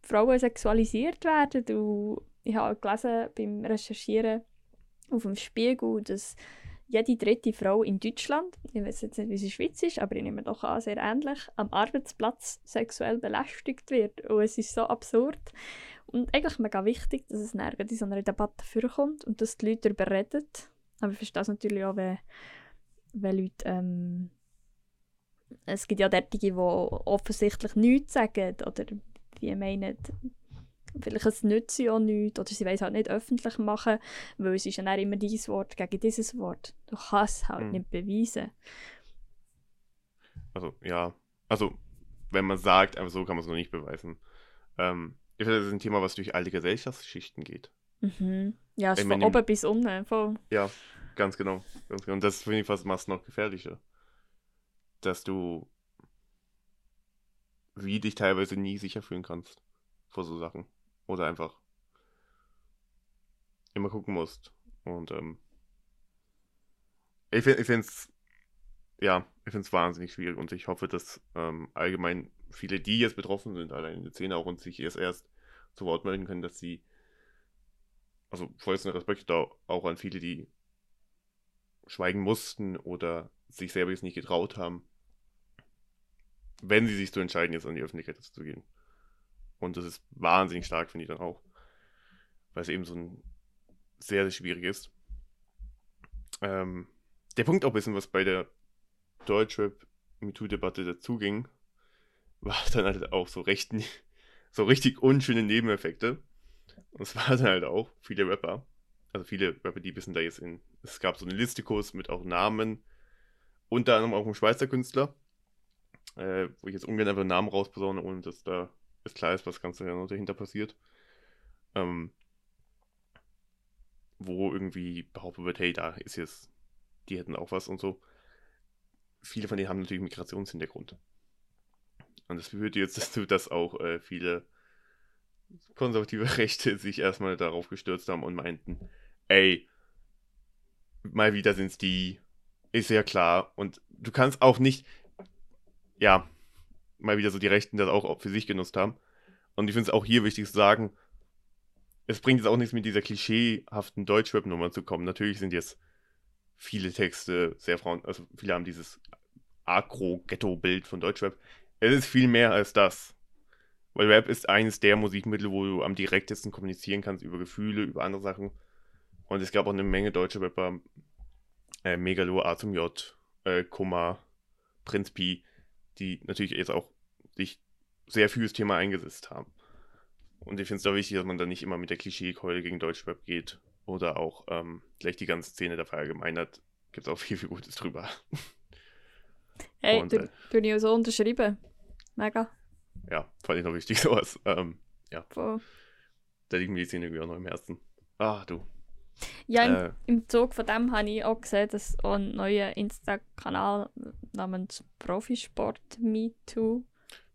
Frauen sexualisiert werden. Und ich habe gelesen beim Recherchieren auf dem Spiegel, dass jede dritte Frau in Deutschland, ich weiß jetzt nicht, wie sie in der Schweiz ist, aber ich nehme doch an, sehr ähnlich, am Arbeitsplatz sexuell belästigt wird. Und es ist so absurd. Und eigentlich mega wichtig, dass es in so einer Debatte vorkommt und dass die Leute darüber reden. Aber ich verstehe es natürlich auch, wenn, wenn Leute. Ähm, es gibt ja derartige, die offensichtlich nichts sagen oder die meinen, vielleicht es nützt sie auch nichts oder sie es halt nicht öffentlich machen, weil es ist ja immer dieses Wort gegen dieses Wort. Du kannst es halt mhm. nicht beweisen. Also, ja. Also, wenn man sagt, einfach so kann man es noch nicht beweisen. Ähm, ich finde, das ist ein Thema, was durch alle Gesellschaftsschichten geht. Mhm. Ja, es ist von oben bis unten. Voll. Ja, ganz genau. ganz genau. Und das finde ich fast macht noch gefährlicher. Dass du wie dich teilweise nie sicher fühlen kannst vor so Sachen. Oder einfach immer gucken musst. Und ähm, ich finde es ja, ich finde es wahnsinnig schwierig und ich hoffe, dass ähm, allgemein viele, die jetzt betroffen sind, allein in der Szene auch und sich erst erst zu Wort melden können, dass sie, also vollsten Respekt auch an viele, die schweigen mussten oder sich selber jetzt nicht getraut haben, wenn sie sich so entscheiden, jetzt an die Öffentlichkeit zu gehen. Und das ist wahnsinnig stark, finde ich dann auch. Weil es eben so ein sehr, sehr schwierig ist. Ähm, der Punkt auch ein bisschen, was bei der Deutschrap MeToo-Debatte dazuging, (laughs) war dann halt auch so recht, (laughs) so richtig unschöne Nebeneffekte. Und es waren halt auch viele Rapper, also viele Rapper, die wissen da jetzt in, es gab so eine Listikus mit auch Namen, unter anderem auch ein Schweizer Künstler, äh, wo ich jetzt ungern einfach Namen rausposaune, ohne dass da es klar ist, was ganz genau dahinter passiert. Ähm, wo irgendwie behauptet wird, hey, da ist jetzt, die hätten auch was und so. Viele von denen haben natürlich Migrationshintergrund. Und das führt jetzt (laughs) dazu, dass auch äh, viele konservative (laughs) Rechte sich erstmal darauf gestürzt haben und meinten, ey, mal wieder sind es die, ist ja klar. Und du kannst auch nicht, ja, mal wieder so die Rechten das auch für sich genutzt haben. Und ich finde es auch hier wichtig zu sagen, es bringt jetzt auch nichts mit dieser klischeehaften Deutschrap-Nummer zu kommen. Natürlich sind jetzt viele Texte sehr Frauen, also viele haben dieses Agro-Ghetto-Bild von Deutschrap. Es ist viel mehr als das. Weil Rap ist eines der Musikmittel, wo du am direktesten kommunizieren kannst über Gefühle, über andere Sachen. Und es gab auch eine Menge deutsche Rapper, äh, Megalo, Atom J, äh, Kummer, Prinz Pi, die natürlich jetzt auch sich sehr viel das Thema eingesetzt haben. Und ich finde es da wichtig, dass man da nicht immer mit der Klischeekeule gegen Deutschrap geht oder auch ähm, gleich die ganze Szene der verallgemeinert. Gibt es auch (laughs) viel, viel Gutes drüber. Hey, Und, du, äh, du ich so unterschrieben. Mega. Ja, fand ich noch wichtig (laughs) sowas. Ähm, ja. Voll. Da liegt mir die Szene irgendwie auch noch im Herzen. Ah, du. Ja, im, äh, im Zug von dem habe ich auch gesehen, dass auch ein neuer Insta-Kanal namens Profisport Me Too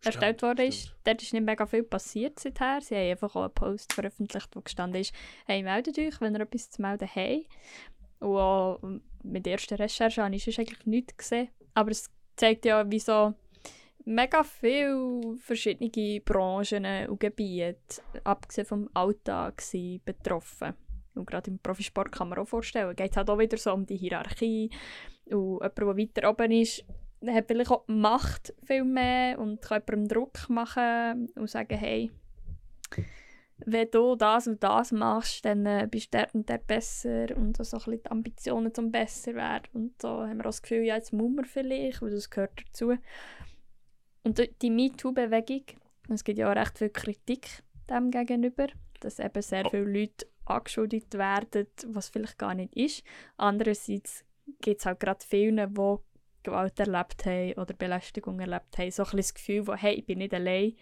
erstellt worden ist. Dort ist nicht mega viel passiert seither. Sie haben einfach auch einen Post veröffentlicht, wo gestanden ist, hey, meldet euch, wenn ihr etwas zu melden habt. Und auch mit der ersten Recherche habe ich sonst eigentlich nichts gesehen. Aber es zeigt ja, wie so mega viele verschiedene Branchen und Gebiete, abgesehen vom Alltag, sind betroffen. Und gerade im Profisport kann man auch vorstellen, geht es halt auch wieder so um die Hierarchie. Und jemand, der weiter oben ist, hat vielleicht auch Macht viel mehr und kann jemandem Druck machen und sagen, hey, wenn du das und das machst, dann äh, bist du der und der besser und so ein bisschen die Ambitionen zum besser werden. Und so haben wir auch das Gefühl, ja, jetzt muss man vielleicht, weil das gehört dazu. Und die MeToo-Bewegung, es gibt ja auch recht viel Kritik dem gegenüber, dass eben sehr oh. viele Leute angeschuldigt werden, was vielleicht gar nicht ist. Andererseits gibt es halt gerade viele, die Gewalt erlebt haben oder Belästigung erlebt haben, so ein das Gefühl, wo, hey, ich bin nicht allein,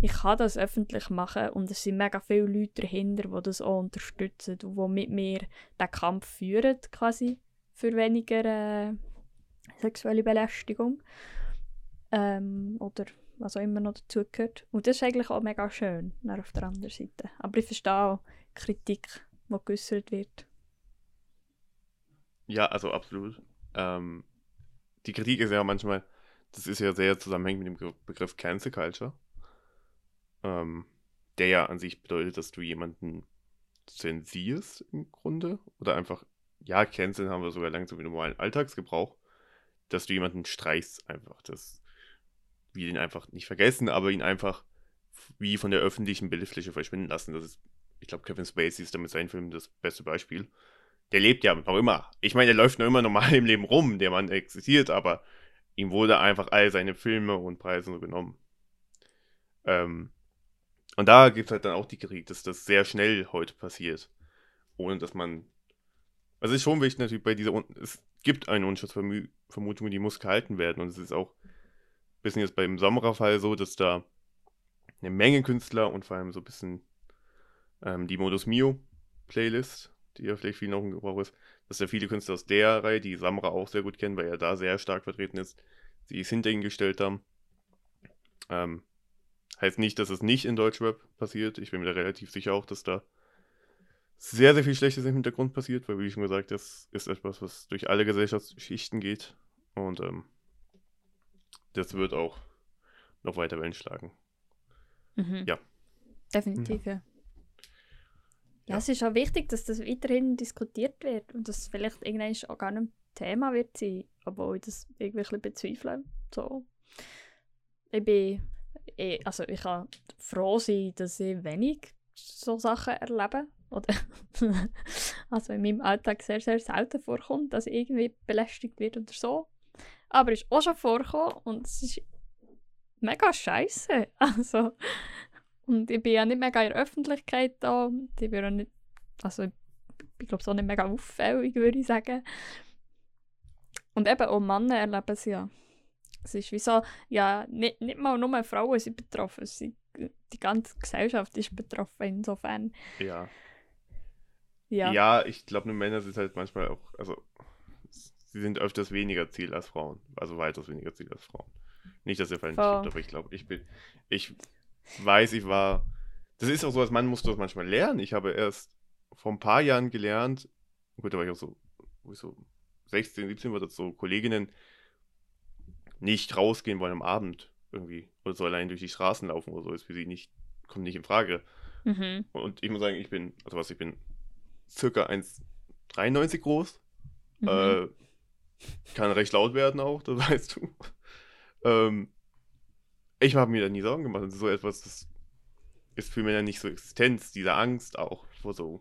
ich kann das öffentlich machen und es sind mega viele Leute dahinter, die das auch unterstützen und die mit mir den Kampf führen, quasi, für weniger äh, sexuelle Belästigung ähm, oder was auch immer noch dazugehört. Und das ist eigentlich auch mega schön, auf der anderen Seite. Aber ich verstehe auch Kritik, die geäußert wird. Ja, also absolut. Ähm, die Kritik ist ja manchmal, das ist ja sehr zusammenhängend mit dem Begriff Cancel Culture, ähm, der ja an sich bedeutet, dass du jemanden zensierst im Grunde oder einfach, ja, canceln haben wir sogar langsam im normalen Alltagsgebrauch, dass du jemanden streichst einfach, dass wir ihn einfach nicht vergessen, aber ihn einfach wie von der öffentlichen Bildfläche verschwinden lassen. Das ist, ich glaube, Kevin Spacey ist damit sein Film das beste Beispiel der lebt ja noch immer. Ich meine, der läuft noch immer normal (laughs) im Leben rum, der Mann existiert, aber ihm wurde einfach all seine Filme und Preise genommen. Ähm, und da gibt es halt dann auch die Kritik, dass das sehr schnell heute passiert. Ohne dass man. Also ist schon wichtig natürlich bei dieser. Es gibt eine Unschuldsvermutung, die muss gehalten werden. Und es ist auch ein bisschen jetzt beim Sommerer-Fall so, dass da eine Menge Künstler und vor allem so ein bisschen ähm, die Modus Mio Playlist die ja vielleicht vielen auch im Gebrauch ist, dass ja viele Künstler aus der Reihe, die Samra auch sehr gut kennen, weil er da sehr stark vertreten ist, sie es hinter ihn gestellt haben. Ähm, heißt nicht, dass es nicht in Deutschrap passiert. Ich bin mir da relativ sicher auch, dass da sehr, sehr viel Schlechtes im Hintergrund passiert, weil, wie schon gesagt, das ist etwas, was durch alle Gesellschaftsschichten geht. Und ähm, das wird auch noch weiter Wellen schlagen. Mhm. Ja. Definitiv, ja. Ja, es ist auch wichtig, dass das weiterhin diskutiert wird und dass es vielleicht irgendwann auch gar nicht Thema wird sein, obwohl ich das irgendwie ein bezweifle. So. Ich bin, ich, also ich kann froh sein, dass ich wenig so Sachen erlebe. Oder (laughs) also in meinem Alltag sehr, sehr selten vorkommt, dass ich irgendwie belästigt wird oder so. Aber es ist auch schon vorgekommen und es ist mega scheiße. (laughs) Also, und ich bin ja nicht mega in der Öffentlichkeit da. Ich bin auch nicht, also ich glaube, so nicht mega auffällig, würde ich sagen. Und eben auch Männer erleben es ja. Es ist wie so, ja, nicht, nicht mal nur Frauen sind betroffen, sind, die ganze Gesellschaft ist betroffen insofern. Ja. Ja, ja ich glaube, nur Männer sind halt manchmal auch, also sie sind öfters weniger Ziel als Frauen. Also weitaus weniger Ziel als Frauen. Nicht, dass ihr falsch oh. aber ich glaube, ich bin, ich weiß, ich war. Das ist auch so, als Mann musst du das manchmal lernen. Ich habe erst vor ein paar Jahren gelernt, gut, da war ich auch so, wo ich so 16, 17 war, dass so Kolleginnen nicht rausgehen wollen am Abend irgendwie oder so allein durch die Straßen laufen oder so, ist für sie nicht, kommt nicht in Frage. Mhm. Und ich muss sagen, ich bin, also was, ich bin circa 1,93 groß. Mhm. Äh, kann recht laut werden auch, das (laughs) weißt du. ähm, ich habe mir da nie Sorgen gemacht. so etwas, das ist für Männer nicht so Existenz, diese Angst auch vor so.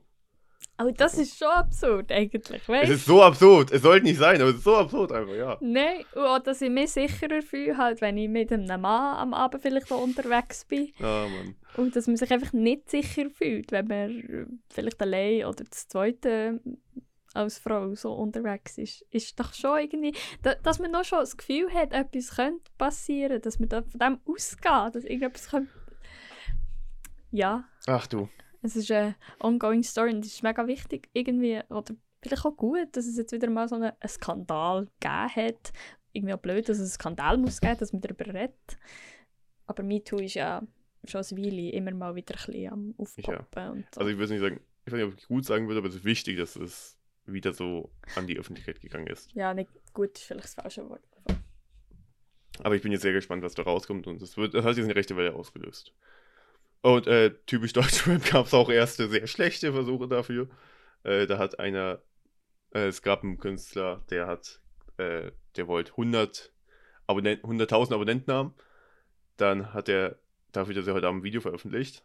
Aber das ist schon absurd eigentlich, weißt Es ist so absurd. Es sollte nicht sein, aber es ist so absurd einfach, ja. Nein, und dass ich mich sicherer fühle, halt, wenn ich mit einem Mann am Abend vielleicht auch unterwegs bin. Ja, Mann. Und dass man sich einfach nicht sicher fühlt, wenn man vielleicht allein oder das zweite als Frau so unterwegs ist, ist doch schon irgendwie, da, dass man noch schon das Gefühl hat, etwas könnte passieren, dass man da von dem ausgeht, dass irgendetwas könnte... Ja. Ach du. Es ist eine ongoing Story und es ist mega wichtig irgendwie, oder vielleicht auch gut, dass es jetzt wieder mal so einen, einen Skandal gegeben hat. Irgendwie auch blöd, dass es einen Skandal muss geben, dass man darüber redet. Aber MeToo ist ja schon eine Weile immer mal wieder ein bisschen am Aufpoppen. Ja. So. Also ich würde nicht sagen, ich weiß nicht, ob ich gut sagen würde, aber es ist wichtig, dass es wieder so an die Öffentlichkeit gegangen ist. Ja, nicht gut ist vielleicht das falsche Wort. Aber ich bin jetzt sehr gespannt, was da rauskommt und das, wird, das hat jetzt eine rechte Welle ausgelöst. Und äh, typisch Deutschrap (laughs) gab es auch erste sehr schlechte Versuche dafür. Äh, da hat einer, äh, es gab einen Künstler, der hat, äh, der wollte 100 Abonnenten, 100.000 Abonnenten haben. Dann hat er dafür, dass er heute Abend ein Video veröffentlicht,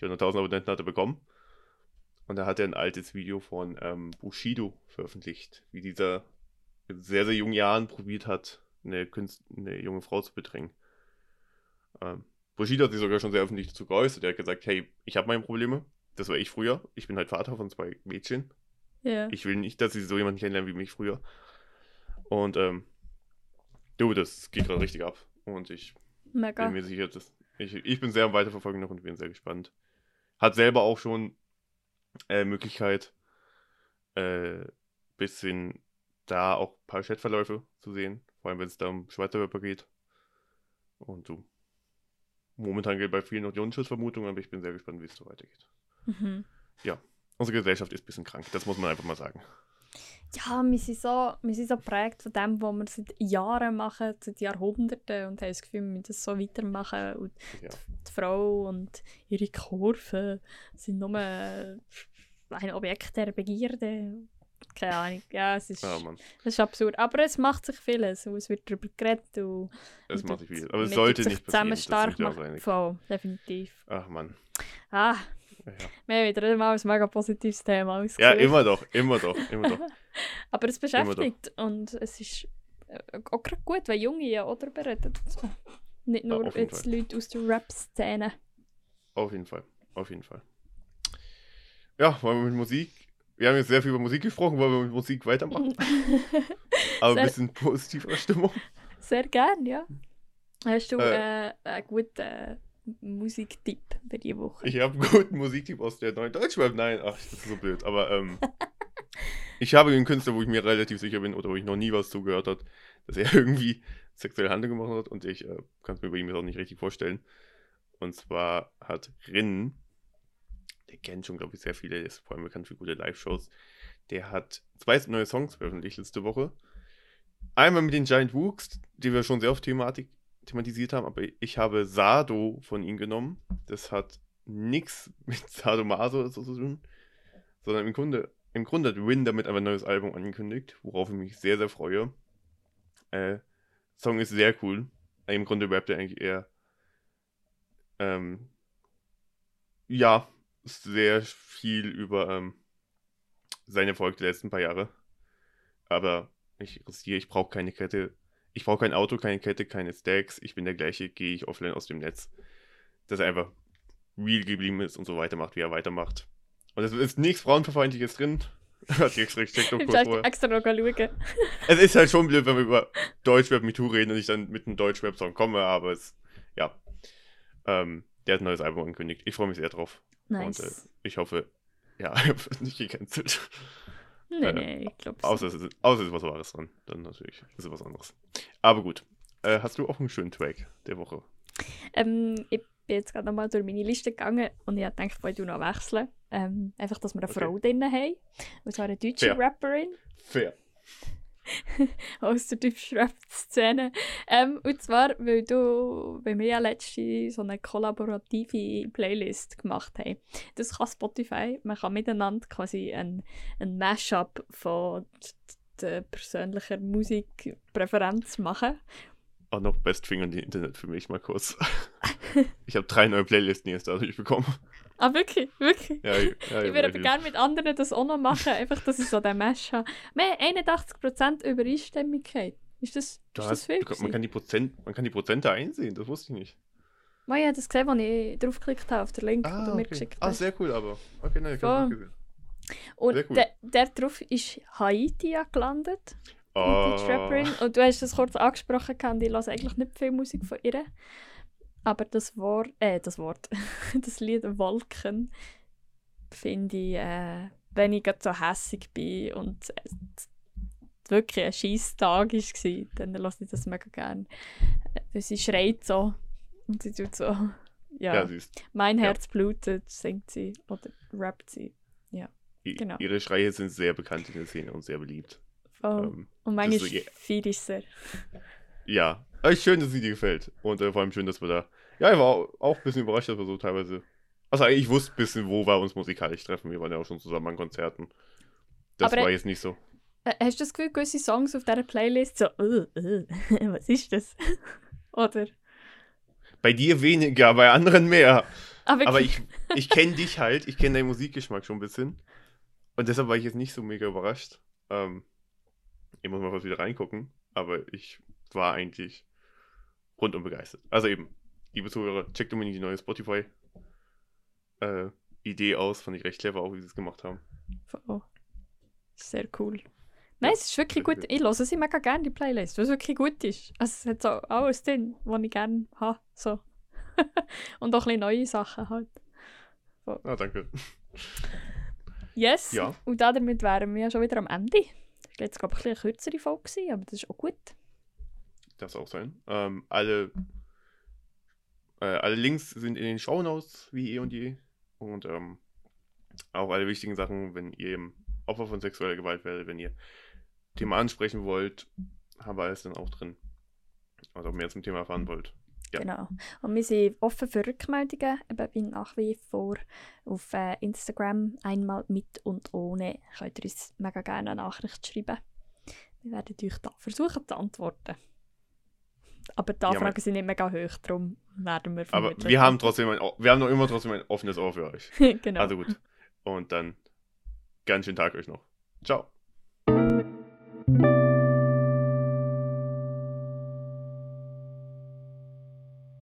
Die 100.000 Abonnenten hat er bekommen. Und da hat er ein altes Video von ähm, Bushido veröffentlicht, wie dieser in sehr, sehr jungen Jahren probiert hat, eine, Künst eine junge Frau zu bedrängen. Ähm, Bushido hat sich sogar schon sehr öffentlich dazu geäußert. Er hat gesagt, hey, ich habe meine Probleme. Das war ich früher. Ich bin halt Vater von zwei Mädchen. Ja. Ich will nicht, dass sie so jemanden kennenlernen wie mich früher. Und ähm, du, das geht gerade richtig ab. Und ich Mega. bin mir sicher, dass ich, ich bin sehr am Weiterverfolgen noch und bin sehr gespannt. Hat selber auch schon äh, Möglichkeit, äh, bisschen da auch ein paar Chatverläufe zu sehen. Vor allem, wenn es da um Schweizer Rapper geht. Und du. Momentan gilt bei vielen noch die Unschussvermutung, aber ich bin sehr gespannt, wie es so weitergeht. Mhm. Unsere Gesellschaft ist ein bisschen krank, das muss man einfach mal sagen. Ja, wir sind, so, wir sind so geprägt von dem, was wir seit Jahren machen, seit Jahrhunderten und haben das Gefühl, wir müssen das so weitermachen. Und Ja. die, die Frau und ihre Kurven sind nur ein Objekt der Begierde. Keine Ahnung. Ja, es ist, Ja, Mann, das ist absurd. Aber es macht sich vieles und es wird darüber geredet. Und und macht sich tut- viel. Aber es sollte nicht passieren. zusammen stark machen. Voll, definitiv. Ach Mann. Ah, Ja, ja. wir haben wieder mal ein mega positives Thema ja, ausgesucht. immer doch, immer doch, immer doch. (laughs) Aber es beschäftigt und es ist äh, auch gerade gut, wenn Junge ja auch darüber reden. Nicht nur auf jeden jetzt Fall. Leute aus der Rap-Szene. Auf jeden Fall, auf jeden Fall. Ja, wollen wir mit Musik. Wir haben jetzt sehr viel über Musik gesprochen, wollen wir mit Musik weitermachen? (laughs) Aber Sehr- ein bisschen positiver Stimmung. Sehr gern, ja. Hast du Äh. äh, einen guten Musiktipp für diese Woche? Ich habe einen guten Musiktipp aus der neuen Deutschrap. Nein, ach, das ist so blöd. Aber ähm, (laughs) ich habe einen Künstler, wo ich mir relativ sicher bin oder wo ich noch nie was zugehört habe, dass er (laughs) irgendwie sexuelle Handlung gemacht hat und ich äh, kann es mir bei ihm jetzt auch nicht richtig vorstellen. Und zwar hat Rin, der kennt schon, glaube ich, sehr viele, der ist vor allem bekannt für gute Live-Shows. Der hat zwei neue Songs veröffentlicht letzte Woche. Einmal mit den Giant Wooks, die wir schon sehr oft Thematik, thematisiert haben, aber ich habe Sado von ihm genommen. Das hat nichts (laughs) mit Sadomaso oder so zu tun, sondern im Grunde, im Grunde hat Win damit einfach ein neues Album angekündigt, worauf ich mich sehr, sehr freue. Äh, Song ist sehr cool. Im Grunde rappt er eigentlich eher ähm, ja, sehr viel über ähm, seine Erfolge der letzten paar Jahre. Aber ich riskiere, ich brauche keine Kette. Ich brauche kein Auto, keine Kette, keine Stacks. Ich bin der gleiche, gehe ich offline aus dem Netz. Dass er einfach real geblieben ist und so weitermacht, wie er weitermacht. Und es ist nichts Frauenverfeindliches drin. (laughs) Hat die extra gecheckt Ich kurz muss vorher. extra noch schauen. (laughs) Es ist halt schon blöd, wenn wir über Deutschrap MeToo reden und ich dann mit einem Deutschrap-Song komme, aber es, ja. Ähm, der hat ein neues Album angekündigt. Ich freue mich sehr drauf. Nice. Und äh, ich hoffe, ja, (laughs) er wird nicht gecancelt. Nee, äh, nee, ich glaube Außer es, ist, außer es ist was Wahres dran. Dann natürlich ist es was anderes. Aber gut. Äh, hast du auch einen schönen Track der Woche? Ähm, ich bin jetzt gerade nochmal durch meine Liste gegangen und ich habe gedacht, ich wollte noch wechseln. Ähm, einfach, dass wir eine Okay. Frau drin haben. Und zwar eine deutsche Fair. Rapperin Fair. (laughs) aus der deutschen Rap-Szene. Ähm, und zwar, weil, du, weil wir ja letztens so eine kollaborative Playlist gemacht haben. Das kann Spotify. Man kann miteinander quasi ein, ein Mashup von der persönlichen Musikpräferenz machen. Auch noch Best Finger in die Internet für mich mal kurz. (laughs) ich habe drei neue Playlisten jetzt dadurch bekommen. Ah, wirklich? Wirklich? Ja, ja, ja, Ich würde aber gerne mit anderen das auch noch machen, einfach, dass ich so den Mesh habe. Wir haben 81% Übereinstimmigkeit. Ist das, Du ist hast, das viel? du, man, kann die Prozent, man kann die Prozente einsehen, das wusste ich nicht. Ich habe das gesehen, als ich draufgeklickt habe, auf den Link, den du mir geschickt ah, hast. sehr cool, aber. Okay, nein, ich Voll. habe gesehen. Und cool. der, der drauf ist Haiti ja gelandet, die Oh, Trapperin. Und du hast das kurz angesprochen, gehabt, ich höre eigentlich nicht viel Musik von ihr. Aber das Wort, äh, das Wort, (laughs) das Lied Wolken finde ich, äh, wenn ich gerade so hässig bin und es wirklich ein scheiß Tag war, dann lasse ich das mega gerne. Äh, Sie schreit so und sie tut so, ja, ja, mein ja. Herz blutet, singt sie oder rappt sie. I- Genau. Ihre Schreie sind sehr bekannt in der Szene und sehr beliebt. Voll. Ähm, und manchmal ist so ich sehr. ja, aber schön, dass sie dir gefällt. Und äh, vor allem schön, dass wir da. Ja, ich war auch, ein bisschen überrascht, dass wir so teilweise. Also, ich wusste ein bisschen, wo wir uns musikalisch treffen. Wir waren ja auch schon zusammen an Konzerten. Das Aber- war jetzt nicht so. Äh, hast du das Gefühl, gewisse Songs auf dieser Playlist so, äh, äh, (laughs) was ist das? (laughs) Oder? Bei dir weniger, bei anderen mehr. Aber, Aber ich, ich kenne dich halt, ich kenne deinen Musikgeschmack schon ein bisschen. Und deshalb war ich jetzt nicht so mega überrascht. Ähm, ich muss mal was wieder reingucken, aber ich war eigentlich rundum begeistert. Also eben, liebe Zuhörer, checkt unbedingt die neue Spotify äh, aus, fand ich recht clever, auch wie sie es gemacht haben. Oh. Sehr cool. Nein, es ist wirklich gut. Ich höre sie mega gerne, die Playlist, weil es wirklich gut ist. Also es hat so alles drin, was ich gerne habe. So. (laughs) Und auch ein bisschen neue Sachen halt. So. Ah, danke. Yes. Ja. Und damit wären wir ja schon wieder am Ende. Das war jetzt, glaube ich, ein bisschen eine kürzere Folge, aber das ist auch gut. Das auch sein. Ähm, alle, äh, alle Links sind in den Shownotes, wie eh und je. Und ähm, auch alle wichtigen Sachen, wenn ihr eben Opfer von sexueller Gewalt werdet, wenn ihr Thema ansprechen wollt, haben wir alles dann auch drin. Also ob mehr zum Thema erfahren wollt. Ja. Genau. Und wir sind offen für Rückmeldungen, eben wie nach wie vor auf äh, Instagram, einmal mit und ohne. Könnt ihr uns mega gerne eine Nachricht schreiben. Wir werden euch da versuchen zu antworten. Aber die Anfragen ja, sind nicht mega hoch, darum werden wir Aber wir haben trotzdem ein, wir haben noch immer trotzdem ein offenes Ohr für euch. (laughs) genau. Also gut. Und dann ganz schönen Tag euch noch. Ciao.